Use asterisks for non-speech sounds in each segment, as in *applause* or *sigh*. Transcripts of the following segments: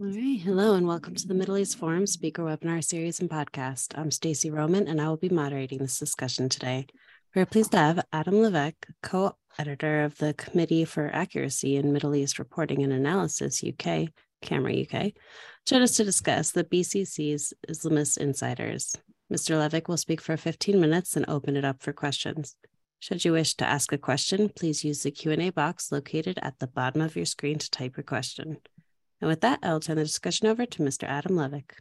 All right. Hello and welcome to the Middle East Forum Speaker Webinar Series and Podcast. I'm Stacy Roman and I will be moderating this discussion today. We're pleased to have Adam Levick, co-editor of the Committee for Accuracy in Middle East Reporting and Analysis UK, Camera UK, join us to discuss the BBC's Islamist Insiders. Mr. Levick will speak for 15 minutes and open it up for questions. Should you wish to ask a question, please use the Q&A box located at the bottom of your screen to type your question. And with that, I'll turn the discussion over to Mr. Adam Levick.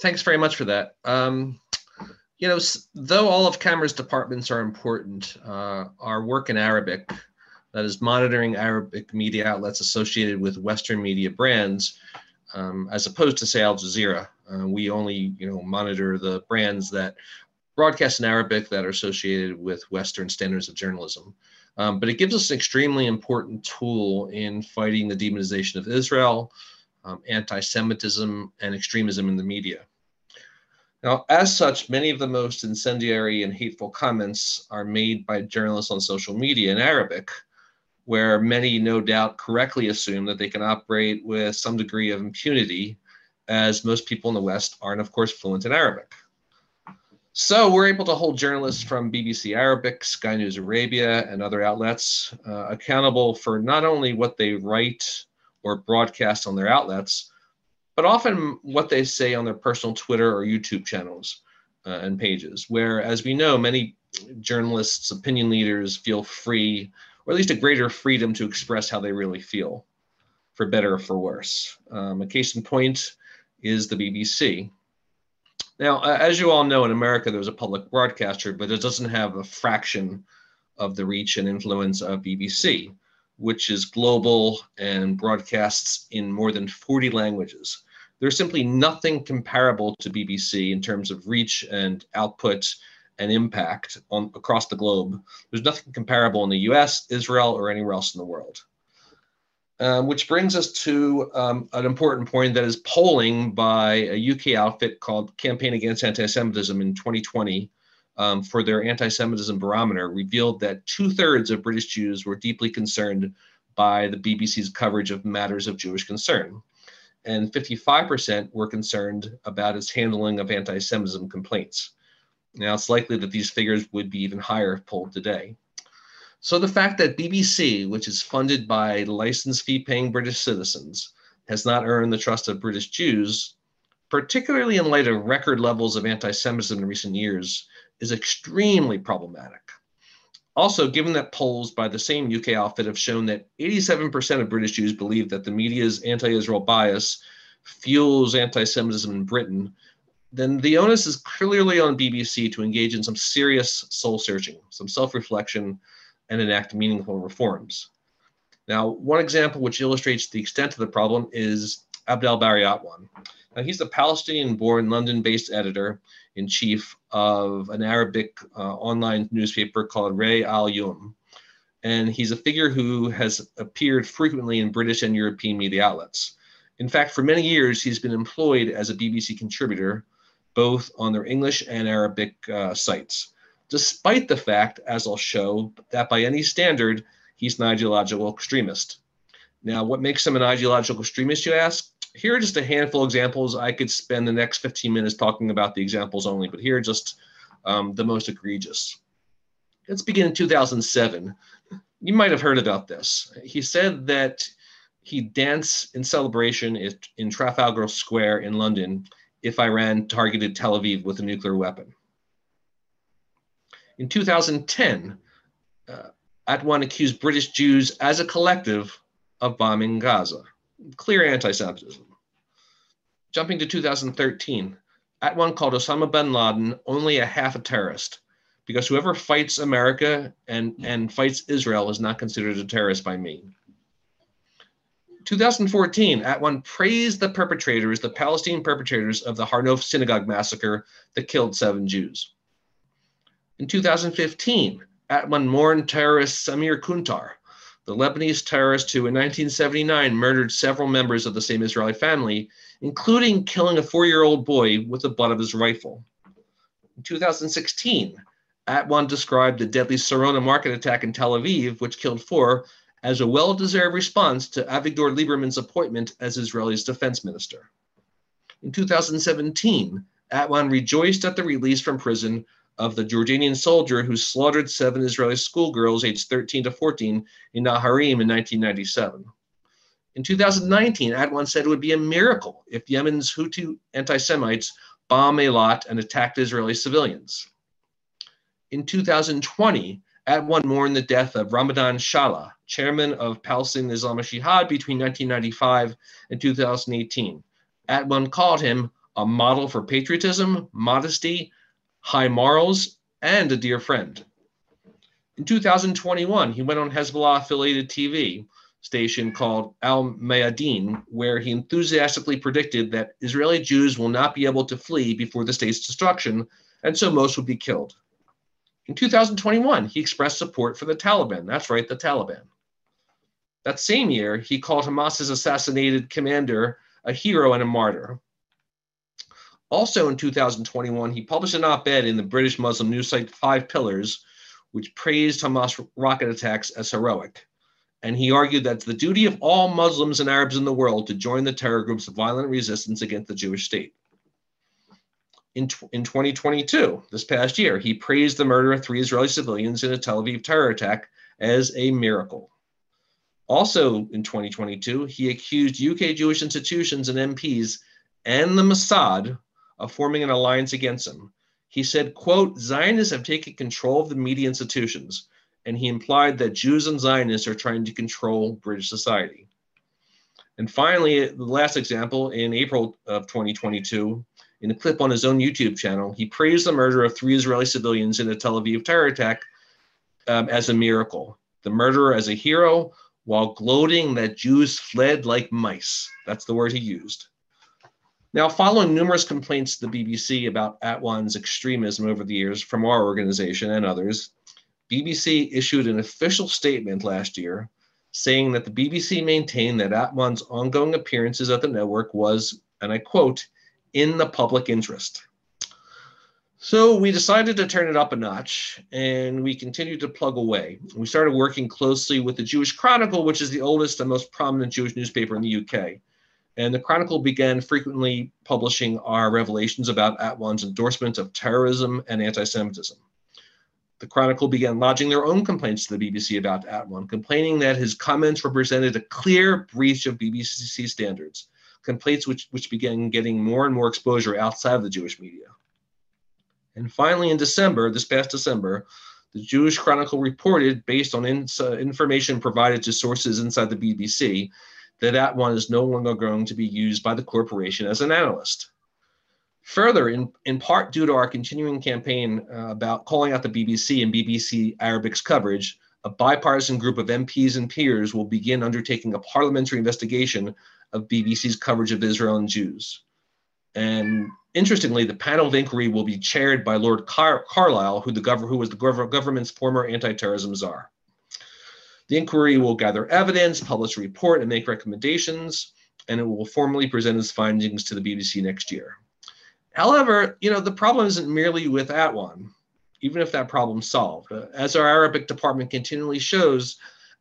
Thanks very much for that. Um, you know, though all of CAMERA's departments are important, uh, our work in Arabic, that is monitoring Arabic media outlets associated with Western media brands, um, as opposed to say Al Jazeera, uh, we only you know monitor the brands that broadcast in Arabic that are associated with Western standards of journalism. Um, but it gives us an extremely important tool in fighting the demonization of Israel, um, anti Semitism, and extremism in the media. Now, as such, many of the most incendiary and hateful comments are made by journalists on social media in Arabic, where many no doubt correctly assume that they can operate with some degree of impunity, as most people in the West aren't, of course, fluent in Arabic. So we're able to hold journalists from BBC Arabic, Sky News Arabia, and other outlets uh, accountable for not only what they write or broadcast on their outlets, but often what they say on their personal Twitter or YouTube channels uh, and pages, where, as we know, many journalists, opinion leaders feel free, or at least a greater freedom to express how they really feel, for better or for worse. Um, a case in point is the BBC. Now, as you all know, in America, there's a public broadcaster, but it doesn't have a fraction of the reach and influence of BBC, which is global and broadcasts in more than 40 languages. There's simply nothing comparable to BBC in terms of reach and output and impact on across the globe. There's nothing comparable in the US, Israel, or anywhere else in the world. Um, which brings us to um, an important point that is polling by a UK outfit called Campaign Against Anti Semitism in 2020 um, for their anti Semitism barometer revealed that two thirds of British Jews were deeply concerned by the BBC's coverage of matters of Jewish concern. And 55% were concerned about its handling of anti Semitism complaints. Now, it's likely that these figures would be even higher if polled today. So the fact that BBC, which is funded by license fee paying British citizens, has not earned the trust of British Jews, particularly in light of record levels of anti Semitism in recent years, is extremely problematic. Also, given that polls by the same UK outfit have shown that 87% of British Jews believe that the media's anti Israel bias fuels anti Semitism in Britain, then the onus is clearly on BBC to engage in some serious soul searching, some self reflection, and enact meaningful reforms. Now, one example which illustrates the extent of the problem is Abdel Bari Atwan. Now, he's a Palestinian born, London based editor in chief of an Arabic uh, online newspaper called Rai Al Youm. And he's a figure who has appeared frequently in British and European media outlets. In fact, for many years, he's been employed as a BBC contributor, both on their English and Arabic uh, sites despite the fact, as I'll show, that by any standard, he's an ideological extremist. Now, what makes him an ideological extremist, you ask? Here are just a handful of examples. I could spend the next 15 minutes talking about the examples only, but here are just um, the most egregious. Let's begin in 2007. You might have heard about this. He said that he'd dance in celebration in Trafalgar Square in London if Iran targeted Tel Aviv with a nuclear weapon. In 2010, uh, Atwan accused British Jews as a collective of bombing Gaza. Clear anti Semitism. Jumping to 2013, Atwan called Osama bin Laden only a half a terrorist because whoever fights America and, and fights Israel is not considered a terrorist by me. 2014, Atwan praised the perpetrators, the Palestinian perpetrators of the Har Nof synagogue massacre that killed seven Jews. In 2015, Atwan mourned terrorist Samir Kuntar, the Lebanese terrorist who in 1979 murdered several members of the same Israeli family, including killing a four year old boy with the butt of his rifle. In 2016, Atwan described the deadly Sarona market attack in Tel Aviv, which killed four, as a well deserved response to Avigdor Lieberman's appointment as Israel's defense minister. In 2017, Atwan rejoiced at the release from prison of the Jordanian soldier who slaughtered seven Israeli schoolgirls aged 13 to 14 in Naharayim in 1997. In 2019, Atwan said it would be a miracle if Yemen's Houthi anti Semites bombed Eilat and attacked Israeli civilians. In 2020, Atwan mourned the death of Ramadan Shala, chairman of Palestinian Islamic Jihad between 1995 and 2018. Atwan called him a model for patriotism, modesty, high morals, and a dear friend. In 2021, he went on Hezbollah affiliated TV station called Al Mayadeen, where he enthusiastically predicted that Israeli Jews will not be able to flee before the state's destruction, and so most would be killed. In 2021, he expressed support for the Taliban. That's right, the Taliban. That same year, he called Hamas's assassinated commander a hero and a martyr. Also in 2021, he published an op ed in the British Muslim news site Five Pillars, which praised Hamas rocket attacks as heroic. And he argued that it's the duty of all Muslims and Arabs in the world to join the terror groups violent resistance against the Jewish state. In, in 2022, this past year, he praised the murder of three Israeli civilians in a Tel Aviv terror attack as a miracle. Also in 2022, he accused UK Jewish institutions and MPs and the Mossad of forming an alliance against him. He said, quote, Zionists have taken control of the media institutions, and he implied that Jews and Zionists are trying to control British society. And finally, the last example, in April of 2022, in a clip on his own YouTube channel, he praised the murder of three Israeli civilians in a Tel Aviv terror attack um, as a miracle. The murderer as a hero, while gloating that Jews fled like mice. That's the word he used. Now, following numerous complaints to the BBC about Atwan's extremism over the years from our organization and others, BBC issued an official statement last year saying that the BBC maintained that Atwan's ongoing appearances at the network was, and I quote, in the public interest. So we decided to turn it up a notch and we continued to plug away. We started working closely with the Jewish Chronicle, which is the oldest and most prominent Jewish newspaper in the UK. And the Chronicle began frequently publishing our revelations about Atwan's endorsement of terrorism and anti Semitism. The Chronicle began lodging their own complaints to the BBC about Atwan, complaining that his comments represented a clear breach of BBC standards, complaints which, which began getting more and more exposure outside of the Jewish media. And finally, in December, this past December, the Jewish Chronicle reported, based on uh, information provided to sources inside the BBC, that Atwan is no longer going to be used by the corporation as an analyst. Further, in, in part due to our continuing campaign uh, about calling out the BBC and BBC Arabic's coverage, a bipartisan group of MPs and peers will begin undertaking a parliamentary investigation of BBC's coverage of Israel and Jews. And interestingly, the panel of inquiry will be chaired by Lord Car- Carlile, who, the gov- who was the gov- government's former anti-terrorism czar. The inquiry will gather evidence, publish a report, and make recommendations, and it will formally present its findings to the BBC next year. However, you know, the problem isn't merely with Atwan, even if that problem's solved. As our Arabic department continually shows,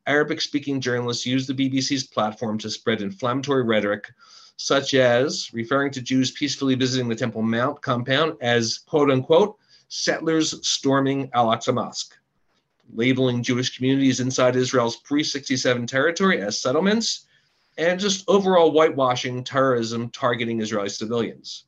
Arabic speaking journalists use the BBC's platform to spread inflammatory rhetoric, such as referring to Jews peacefully visiting the Temple Mount compound as quote unquote settlers storming Al Aqsa Mosque labeling Jewish communities inside Israel's pre 67 territory as settlements, and just overall whitewashing terrorism targeting Israeli civilians.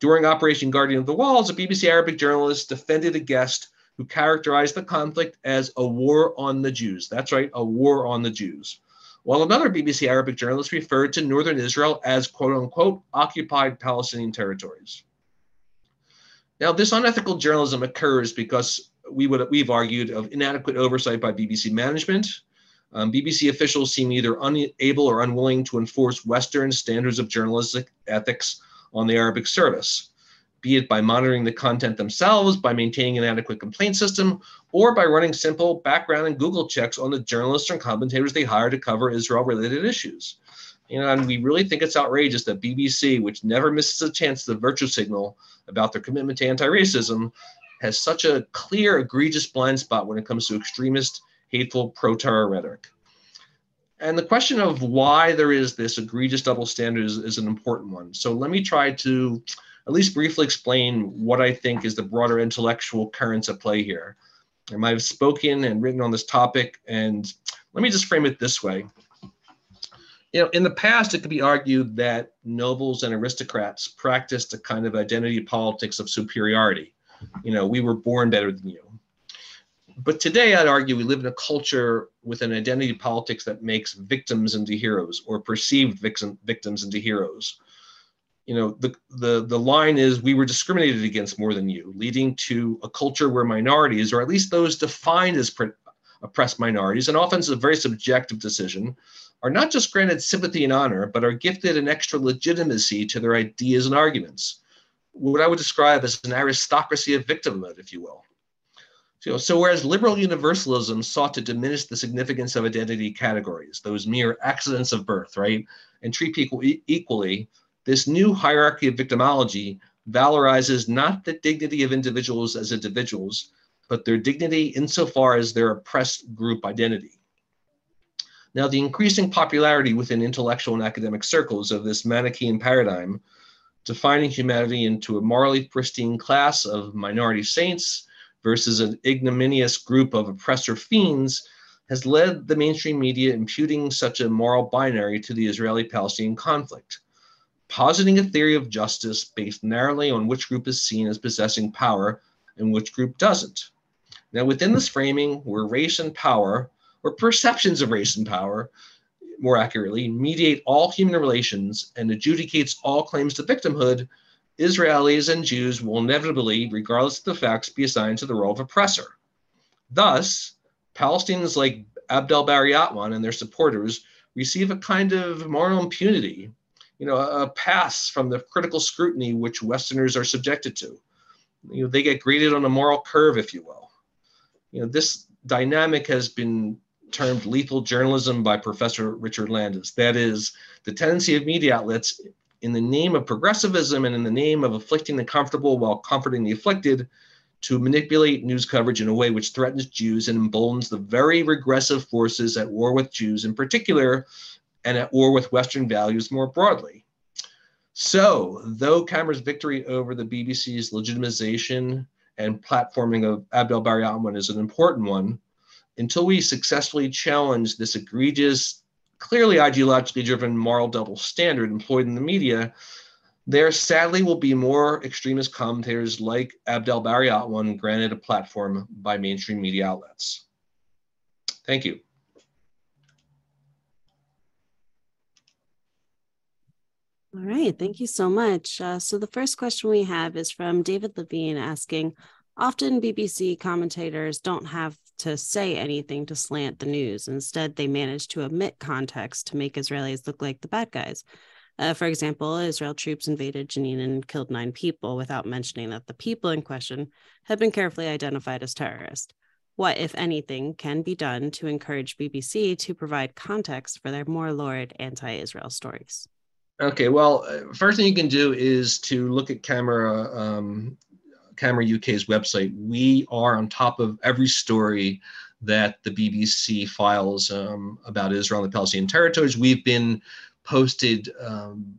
During Operation Guardian of the Walls, a BBC Arabic journalist defended a guest who characterized the conflict as a war on the Jews. That's right, a war on the Jews. While another BBC Arabic journalist referred to northern Israel as quote unquote occupied Palestinian territories. Now, this unethical journalism occurs because we would we've argued of inadequate oversight by BBC management. Um, BBC officials seem either unable or unwilling to enforce Western standards of journalistic ethics on the Arabic service, be it by monitoring the content themselves, by maintaining an adequate complaint system, or by running simple background and Google checks on the journalists and commentators they hire to cover Israel-related issues. And we really think it's outrageous that BBC, which never misses a chance to virtue signal about their commitment to anti-racism, has such a clear, egregious blind spot when it comes to extremist, hateful pro terror rhetoric. and the question of why there is this egregious double standard is, is, an important one. So let me try to at least briefly explain what I think is the broader intellectual currents at play here. I might have spoken and written on this topic, and let me just frame it this way. You know, in the past, it could be argued that nobles and aristocrats practiced a kind of identity politics of superiority. You know, we were born better than you. But today, I'd argue we live in a culture with an identity politics that makes victims into heroes or perceived victim, victims into heroes you know the, the the line is we were discriminated against more than you leading to a culture where minorities or at least those defined as pre- oppressed minorities and often it's a very subjective decision are not just granted sympathy and honor but are gifted an extra legitimacy to their ideas and arguments what i would describe as an aristocracy of victimhood if you will so, so whereas liberal universalism sought to diminish the significance of identity categories those mere accidents of birth right and treat people e- equally this new hierarchy of victimology valorizes not the dignity of individuals as individuals, but their dignity insofar as their oppressed group identity. Now, the increasing popularity within intellectual and academic circles of this Manichaean paradigm, defining humanity into a morally pristine class of minority saints versus an ignominious group of oppressor fiends, has led the mainstream media imputing such a moral binary to the Israeli Palestinian conflict positing a theory of justice based narrowly on which group is seen as possessing power and which group doesn't. Now, within this framing, where race and power, or perceptions of race and power, more accurately, mediate all human relations and adjudicates all claims to victimhood, Israelis and Jews will inevitably, regardless of the facts, be assigned to the role of oppressor. Thus, Palestinians like Abdel Bari Atwan and their supporters receive a kind of moral impunity you know, a pass from the critical scrutiny which Westerners are subjected to. You know, they get graded on a moral curve, if you will. You know, this dynamic has been termed lethal journalism by Professor Richard Landes. That is, the tendency of media outlets, in the name of progressivism and in the name of afflicting the comfortable while comforting the afflicted, to manipulate news coverage in a way which threatens Jews and emboldens the very regressive forces at war with Jews, in particular, and at war with Western values more broadly. So, though CAMERA's victory over the BBC's legitimization and platforming of Abdel Bari Atwan is an important one, until we successfully challenge this egregious, clearly ideologically driven moral double standard employed in the media, there sadly will be more extremist commentators like Abdel Bari Atwan granted a platform by mainstream media outlets. Thank you. All right, thank you so much. Uh, so the first question we have is from David Levine asking, often BBC commentators don't have to say anything to slant the news. Instead, they manage to omit context to make Israelis look like the bad guys. Uh, for example, Israel troops invaded Jenin and killed nine people without mentioning that the people in question had been carefully identified as terrorists. What, if anything, can be done to encourage BBC to provide context for their more lurid anti Israel stories? Okay, well, uh, first thing you can do is to look at Camera um, Camera UK's website. We are on top of every story that the BBC files um, about Israel and the Palestinian territories. We've been posted, um,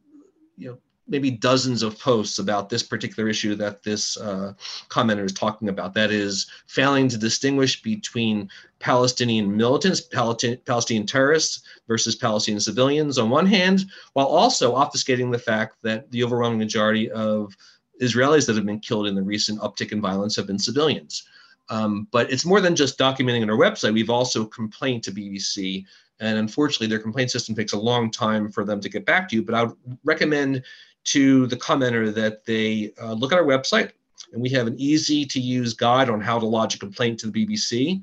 you know, maybe dozens of posts about this particular issue that this uh, commenter is talking about. That is failing to distinguish between Palestinian militants, Palestinian terrorists versus Palestinian civilians on one hand, while also obfuscating the fact that the overwhelming majority of Israelis that have been killed in the recent uptick in violence have been civilians. Um, but it's more than just documenting on our website. We've also complained to BBC, and unfortunately, their complaint system takes a long time for them to get back to you. But I would recommend to the commenter that they uh, look at our website and we have an easy to use guide on how to lodge a complaint to the BBC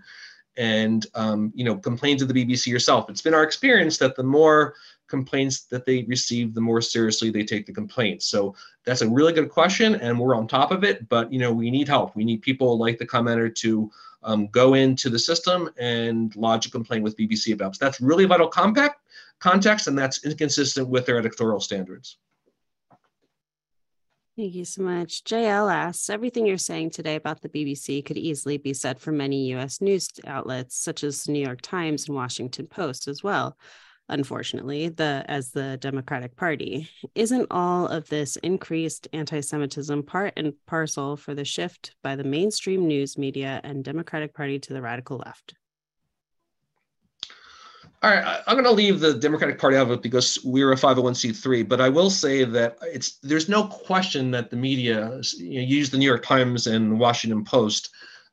and um, you know complain to the BBC yourself. It's been our experience that the more complaints that they receive, the more seriously they take the complaints. So that's a really good question, and we're on top of it. But you know we need help. We need people like the commenter to um, go into the system and lodge a complaint with BBC about. So that's really vital compact context, and that's inconsistent with their editorial standards. Thank you so much. JL asks Everything you're saying today about the BBC could easily be said for many US news outlets, such as the New York Times and Washington Post as well. Unfortunately, the as the Democratic Party. Isn't all of this increased anti-Semitism part and parcel for the shift by the mainstream news media and Democratic Party to the radical left? All right, I'm going to leave the Democratic Party out of it because we're a 501c3. But I will say that it's there's no question that the media, you know, use the New York Times and the Washington Post.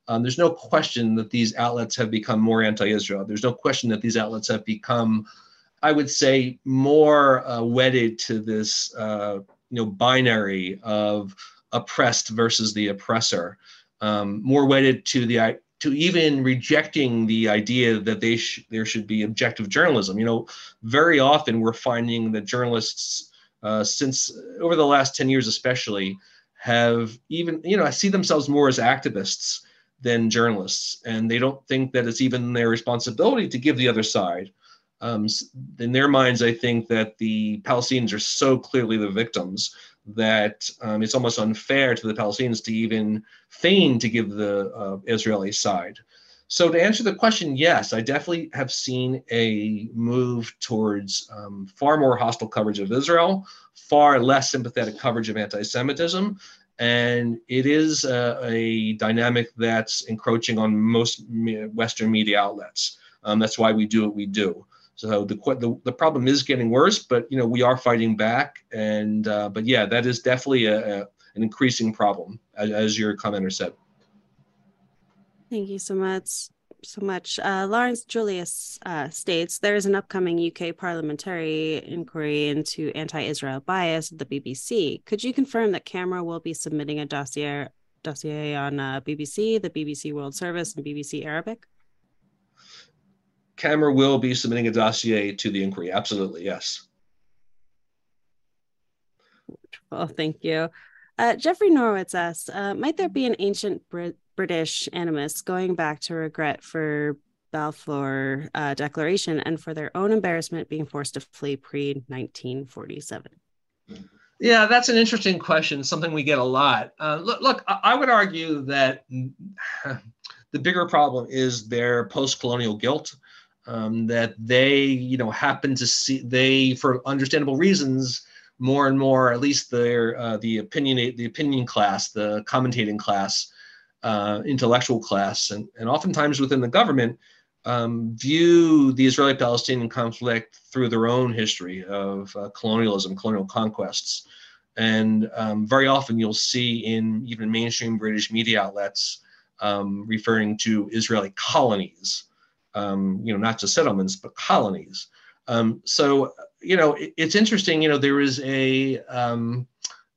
Um, there's no question that these outlets have become more anti-Israel. There's no question that these outlets have become, I would say, more uh, wedded to this, uh, you know, binary of oppressed versus the oppressor. Um, more wedded to the to even rejecting the idea that they sh- there should be objective journalism. You know, very often we're finding that journalists, uh, since over the last 10 years especially, have even, you know, I see themselves more as activists than journalists. And they don't think that it's even their responsibility to give the other side. Um, in their minds, I think that the Palestinians are so clearly the victims that um, it's almost unfair to the Palestinians to even feign to give the uh, Israeli side. So to answer the question, yes, I definitely have seen a move towards um, far more hostile coverage of Israel, far less sympathetic coverage of anti-Semitism, and it is a, a dynamic that's encroaching on most Western media outlets. Um, that's why we do what we do. So the, the, the problem is getting worse, but you know we are fighting back, and uh, but yeah, that is definitely a, a an increasing problem, as, as, your commenter said. Thank you so much. So much. Uh, Lawrence Julius uh, states there is an upcoming UK parliamentary inquiry into anti-Israel bias at the BBC. Could you confirm that Camera will be submitting a dossier dossier on uh, BBC, the BBC World Service, and BBC Arabic? CAMERA will be submitting a dossier to the inquiry. Absolutely, yes. Well, thank you. Uh, Jeffrey Norwitz asks, uh, might there be an ancient Brit- British animus going back to regret for Balfour uh, Declaration and for their own embarrassment being forced to flee pre 1947? Yeah, that's an interesting question, something we get a lot. Uh, look, look, I would argue that *laughs* the bigger problem is their post colonial guilt um, that they you know happen to see they for understandable reasons more and more at least their uh, the opinion the opinion class the commentating class uh, intellectual class and, and oftentimes within the government um, view the israeli palestinian conflict through their own history of uh, colonialism colonial conquests. And um, very often you'll see in even mainstream british media outlets um, referring to israeli colonies um, you know, not just settlements, but colonies. Um, so, you know, it, it's interesting, you know, there is a, um,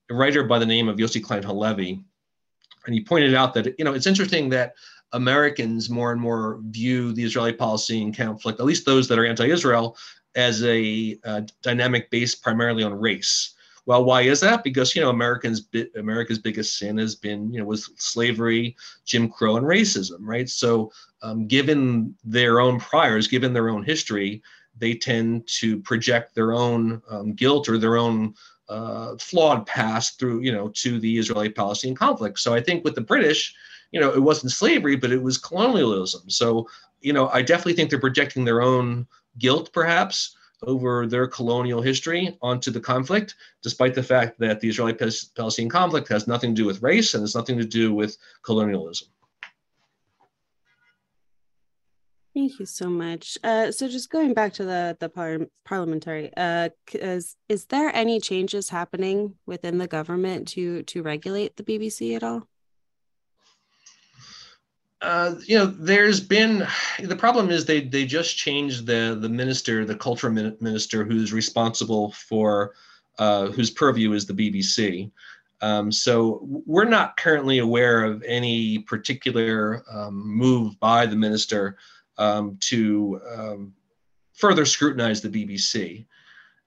a writer by the name of Yossi Klein Halevi, and he pointed out that, you know, it's interesting that Americans more and more view the Israeli policy Palestinian conflict, at least those that are anti Israel, as a uh, dynamic based primarily on race. Well, why is that? Because you know Americans America's biggest sin has been you know was slavery, Jim Crow, and racism, right? So, um, given their own priors, given their own history, they tend to project their own um, guilt or their own uh, flawed past through you know to the Israeli-Palestinian conflict. So I think with the British, you know, it wasn't slavery, but it was colonialism. So you know, I definitely think they're projecting their own guilt, perhaps over their colonial history onto the conflict, despite the fact that the Israeli Palestinian conflict has nothing to do with race and has nothing to do with colonialism. Thank you so much. Uh, so, just going back to the the par- parliamentary, uh, is is there any changes happening within the government to to regulate the BBC at all? Uh, you know, there's been the problem is they they just changed the the minister, the culture minister, who's responsible for uh, whose purview is the BBC. Um, so we're not currently aware of any particular um, move by the minister um, to um, further scrutinize the BBC.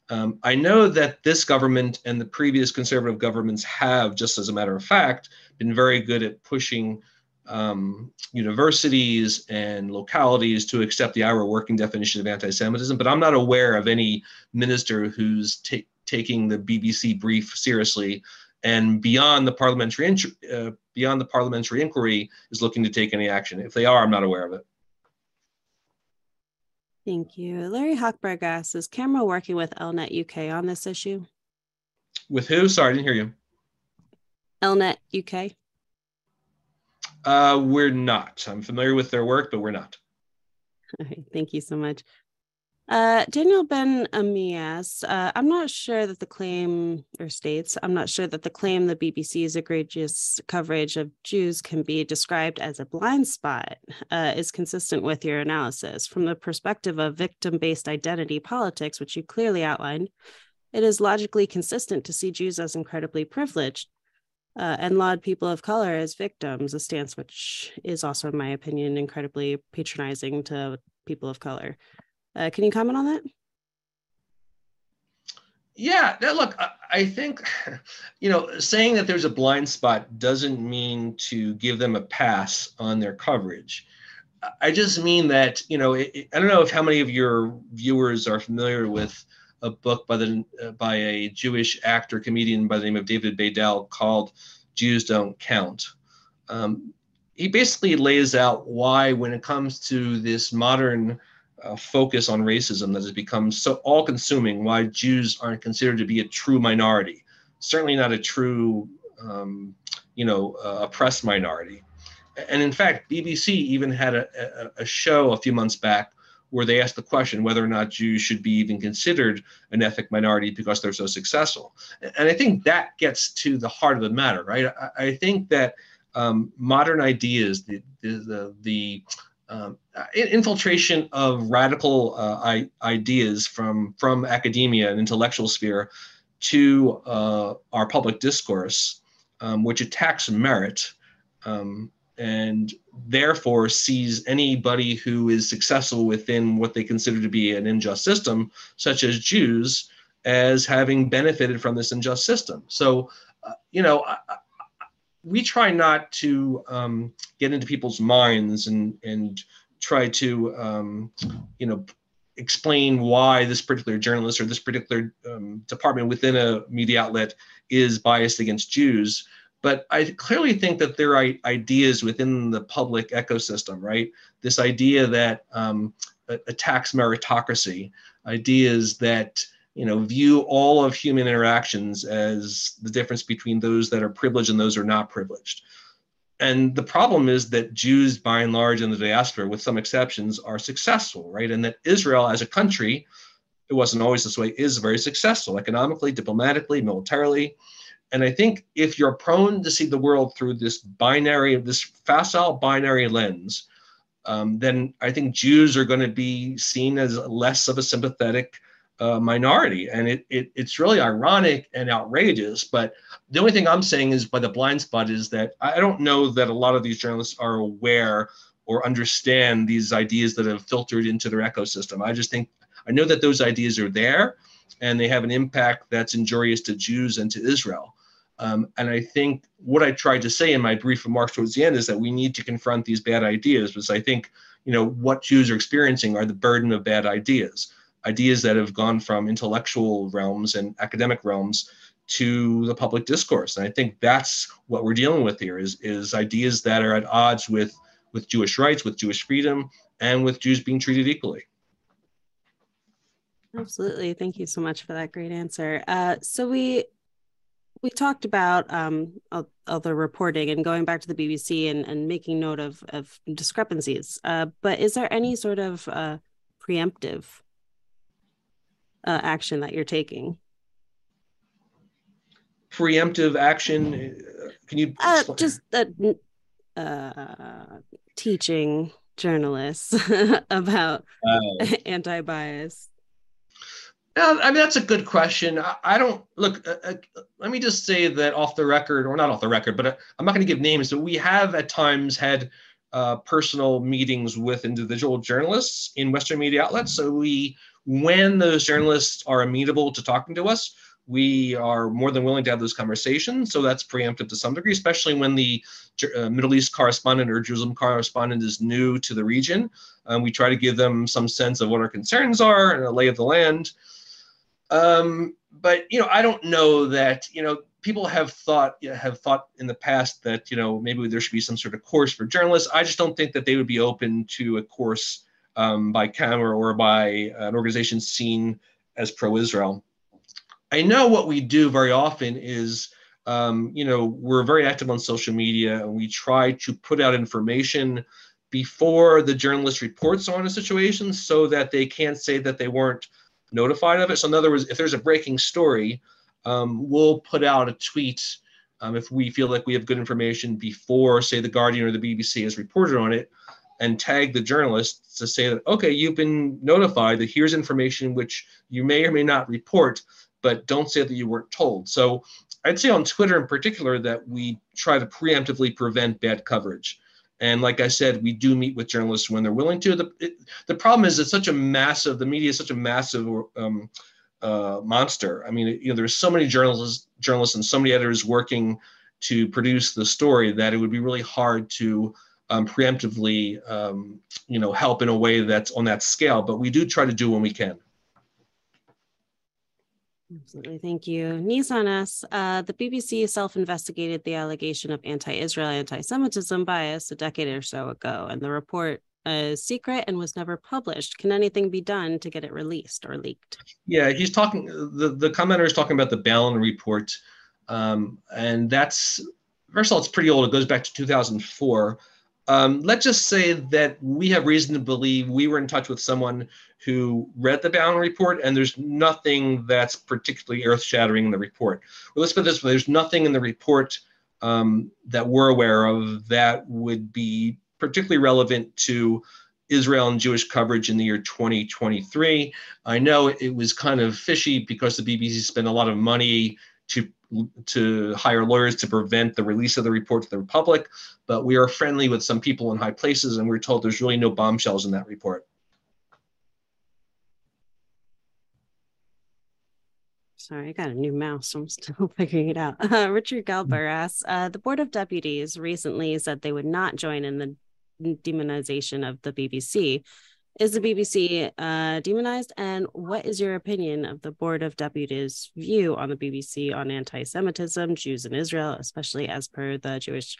Um, I know that this government and the previous conservative governments have, just as a matter of fact, been very good at pushing um, universities and localities to accept the IHRA working definition of anti-Semitism, but I'm not aware of any minister who's ta- taking the BBC brief seriously and beyond the parliamentary uh, beyond the parliamentary inquiry is looking to take any action. If they are, I'm not aware of it. Thank you. Larry Hochberg asks Is CAMERA working with LNet UK on this issue? With who? Sorry, I didn't hear you. LNet UK? Uh, we're not. I'm familiar with their work, but we're not. Right, thank you so much. Uh, Daniel Ben Amias, uh, I'm not sure that the claim or states, I'm not sure that the claim the BBC's egregious coverage of Jews can be described as a blind spot uh, is consistent with your analysis. From the perspective of victim based identity politics, which you clearly outlined, it is logically consistent to see Jews as incredibly privileged uh, and laud people of color as victims, a stance which is also, in my opinion, incredibly patronizing to people of color. Uh, can you comment on that? Yeah, that, look, I think, *laughs* you know, saying that there's a blind spot doesn't mean to give them a pass on their coverage. I just mean that, you know, it, I don't know if how many of your viewers are familiar with a book by the uh, by a Jewish actor comedian by the name of David Baddiel called "Jews Don't Count." Um, he basically lays out why, when it comes to this modern uh, focus on racism that has become so all-consuming, why Jews aren't considered to be a true minority, certainly not a true, um, you know, uh, oppressed minority. And in fact, BBC even had a, a, a show a few months back where they asked the question whether or not Jews should be even considered an ethnic minority because they're so successful. And I think that gets to the heart of the matter, right? I, I think that um, modern ideas, the, the, the, the um, infiltration of radical uh, ideas from, from academia and intellectual sphere to uh, our public discourse, um, which attacks merit, um, and therefore sees anybody who is successful within what they consider to be an unjust system, such as Jews, as having benefited from this unjust system. So, uh, you know, I, I, we try not to um, get into people's minds and and try to um, you know explain why this particular journalist or this particular um, department within a media outlet is biased against Jews but I clearly think that there are ideas within the public ecosystem, right? This idea that um, attacks meritocracy, ideas that you know view all of human interactions as the difference between those that are privileged and those are not privileged. And the problem is that Jews, by and large, in the diaspora, with some exceptions, are successful, right? And that Israel, as a country, it wasn't always this way, is very successful economically, diplomatically, militarily. And I think if you're prone to see the world through this binary, this facile binary lens, um, then I think Jews are going to be seen as less of a sympathetic uh, minority. And it, it, it's really ironic and outrageous. But the only thing I'm saying is by the blind spot is that I don't know that a lot of these journalists are aware or understand these ideas that have filtered into their ecosystem. I just think I know that those ideas are there and they have an impact that's injurious to Jews and to Israel. Um, and I think what I tried to say in my brief remarks towards the end is that we need to confront these bad ideas because I think, you know, what Jews are experiencing are the burden of bad ideas, ideas that have gone from intellectual realms and academic realms to the public discourse. And I think that's what we're dealing with here is, is ideas that are at odds with, with Jewish rights, with Jewish freedom, and with Jews being treated equally. Absolutely. Thank you so much for that great answer. Uh, so we we talked about um, other reporting and going back to the BBC and, and making note of, of discrepancies. Uh, but is there any sort of uh, preemptive uh, action that you're taking? Preemptive action? Can you uh, just uh, teaching journalists *laughs* about oh. anti-bias? I mean, that's a good question. I, I don't look. Uh, uh, let me just say that off the record, or not off the record, but uh, I'm not going to give names. But we have at times had uh, personal meetings with individual journalists in Western media outlets. So we, when those journalists are amenable to talking to us, we are more than willing to have those conversations. So that's preemptive to some degree, especially when the uh, Middle East correspondent or Jerusalem correspondent is new to the region. Um, we try to give them some sense of what our concerns are and a lay of the land. Um, but you know, I don't know that you know people have thought have thought in the past that you know maybe there should be some sort of course for journalists. I just don't think that they would be open to a course um, by camera or by an organization seen as pro-Israel. I know what we do very often is, um, you know, we're very active on social media and we try to put out information before the journalist reports on a situation so that they can't say that they weren't notified of it. So in other words, if there's a breaking story, um, we'll put out a tweet um, if we feel like we have good information before, say, the Guardian or the BBC has reported on it, and tag the journalists to say that, okay, you've been notified that here's information which you may or may not report, but don't say that you weren't told. So I'd say on Twitter in particular that we try to preemptively prevent bad coverage. And like I said, we do meet with journalists when they're willing to. The, it, the problem is it's such a massive, the media is such a massive um, uh, monster. I mean, you know, there's so many journalists, journalists and so many editors working to produce the story that it would be really hard to um, preemptively, um, you know, help in a way that's on that scale. But we do try to do when we can. Absolutely. Thank you. Nissan asks uh, The BBC self investigated the allegation of anti Israel anti Semitism bias a decade or so ago, and the report is secret and was never published. Can anything be done to get it released or leaked? Yeah, he's talking, the, the commenter is talking about the Balen report. Um, and that's, first of all, it's pretty old. It goes back to 2004. Um, let's just say that we have reason to believe we were in touch with someone who read the Balen report, and there's nothing that's particularly earth-shattering in the report. Well, let's put this way: there's nothing in the report um, that we're aware of that would be particularly relevant to Israel and Jewish coverage in the year 2023. I know it was kind of fishy because the BBC spent a lot of money to to hire lawyers to prevent the release of the report to the public, but we are friendly with some people in high places, and we're told there's really no bombshells in that report. Sorry, I got a new mouse. I'm still *laughs* figuring it out. Uh, *laughs* Richard Galber asks uh, The Board of Deputies recently said they would not join in the demonization of the BBC. Is the BBC uh, demonized? And what is your opinion of the Board of Deputies' view on the BBC on anti Semitism, Jews in Israel, especially as per the Jewish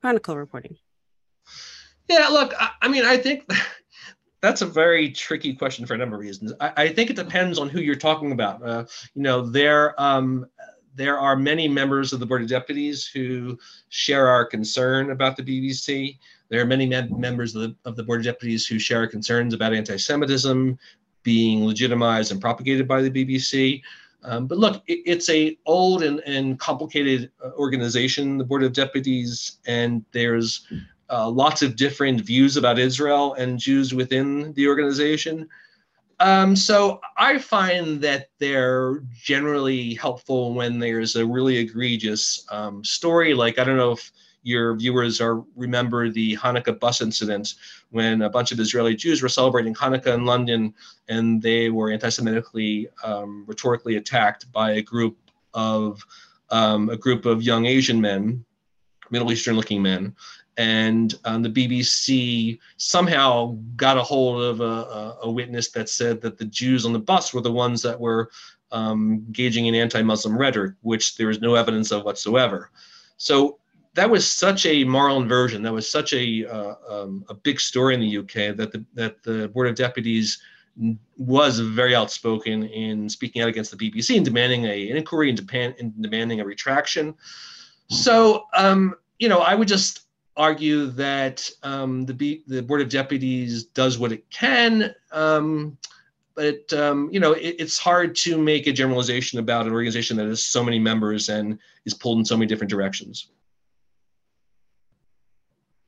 Chronicle reporting? Yeah, look, I, I mean, I think *laughs* that's a very tricky question for a number of reasons. I, I think it depends on who you're talking about. Uh, you know, there um, there are many members of the Board of Deputies who share our concern about the BBC. There are many mem- members of the, of the Board of Deputies who share concerns about anti Semitism being legitimized and propagated by the BBC. Um, but look, it, it's a old and, and complicated uh, organization, the Board of Deputies, and there's uh, lots of different views about Israel and Jews within the organization. Um, so I find that they're generally helpful when there's a really egregious um, story. Like I don't know if your viewers are remember the Hanukkah bus incident when a bunch of Israeli Jews were celebrating Hanukkah in London and they were anti-Semitically um, rhetorically attacked by a group of um, a group of young Asian men, Middle Eastern-looking men, and um, the BBC somehow got a hold of a, a, witness that said that the Jews on the bus were the ones that were um, engaging in anti-Muslim rhetoric, which there is no evidence of whatsoever. So that was such a moral inversion. That was such a uh, um, a big story in the UK that the that the Board of Deputies was very outspoken in speaking out against the BBC and demanding a, an inquiry and, demand, and demanding a retraction. So, um, you know, I would just argue that um, the, B, the Board of Deputies does what it can. Um, but um, you know, it, it's hard to make a generalization about an organization that has so many members and is pulled in so many different directions.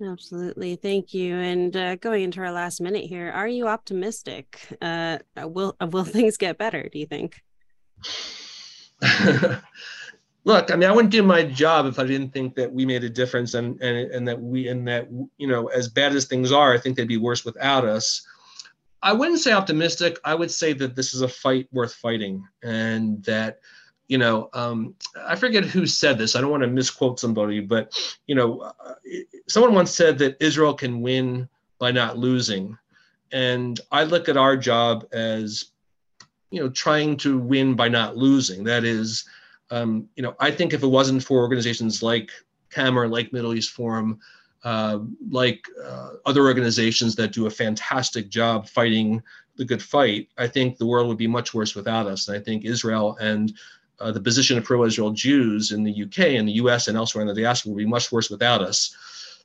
Absolutely. Thank you. And uh, going into our last minute here, are you optimistic? Uh, will will *laughs* things get better, do you think? *laughs* Look, I mean, I wouldn't do my job if I didn't think that we made a difference and and and that we and that you know, as bad as things are, I think they'd be worse without us. I wouldn't say optimistic. I would say that this is a fight worth fighting and that you know, um, I forget who said this. I don't want to misquote somebody, but you know, uh, someone once said that Israel can win by not losing, and I look at our job as, you know, trying to win by not losing. That is, um, you know, I think if it wasn't for organizations like CAMERA, like Middle East Forum, uh, like uh, other organizations that do a fantastic job fighting the good fight, I think the world would be much worse without us. And I think Israel and uh, the position of pro-Israel Jews in the UK and the US and elsewhere in the diaspora will be much worse without us.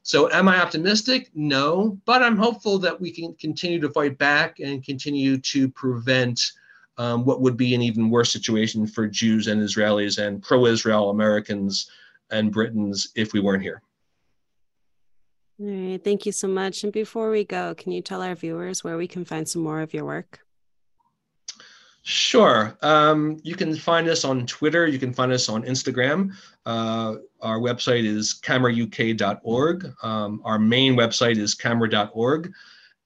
So am I optimistic? No, but I'm hopeful that we can continue to fight back and continue to prevent um, what would be an even worse situation for Jews and Israelis and pro-Israel Americans and Britons if we weren't here. All right, thank you so much. And before we go, can you tell our viewers where we can find some more of your work? Sure. Um, you can find us on Twitter. You can find us on Instagram. Uh, our website is camerauk.org. Um, our main website is camera.org.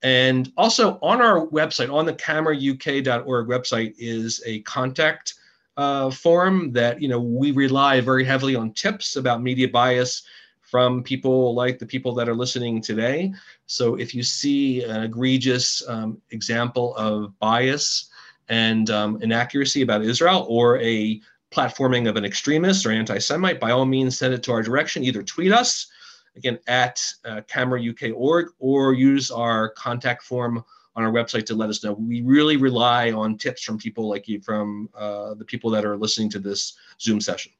And also on our website, on the camerauk.org website, is a contact uh, form that you know we rely very heavily on tips about media bias from people like the people that are listening today. So if you see an egregious um, example of bias, and um, inaccuracy about Israel or a platforming of an extremist or anti-Semite, by all means send it to our direction. Either tweet us, again, at uh, camerauk.org or use our contact form on our website to let us know. We really rely on tips from people like you, from uh, the people that are listening to this Zoom session.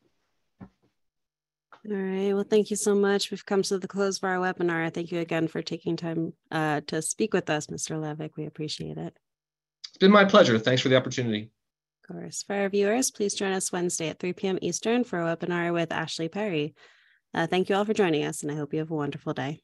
All right. Well, thank you so much. We've come to the close of our webinar. Thank you again for taking time uh, to speak with us, Mr. Levick. We appreciate it. It's been my pleasure. Thanks for the opportunity. Of course. For our viewers, please join us Wednesday at 3 p.m. Eastern for a webinar with Ashley Perry. Uh, thank you all for joining us, and I hope you have a wonderful day.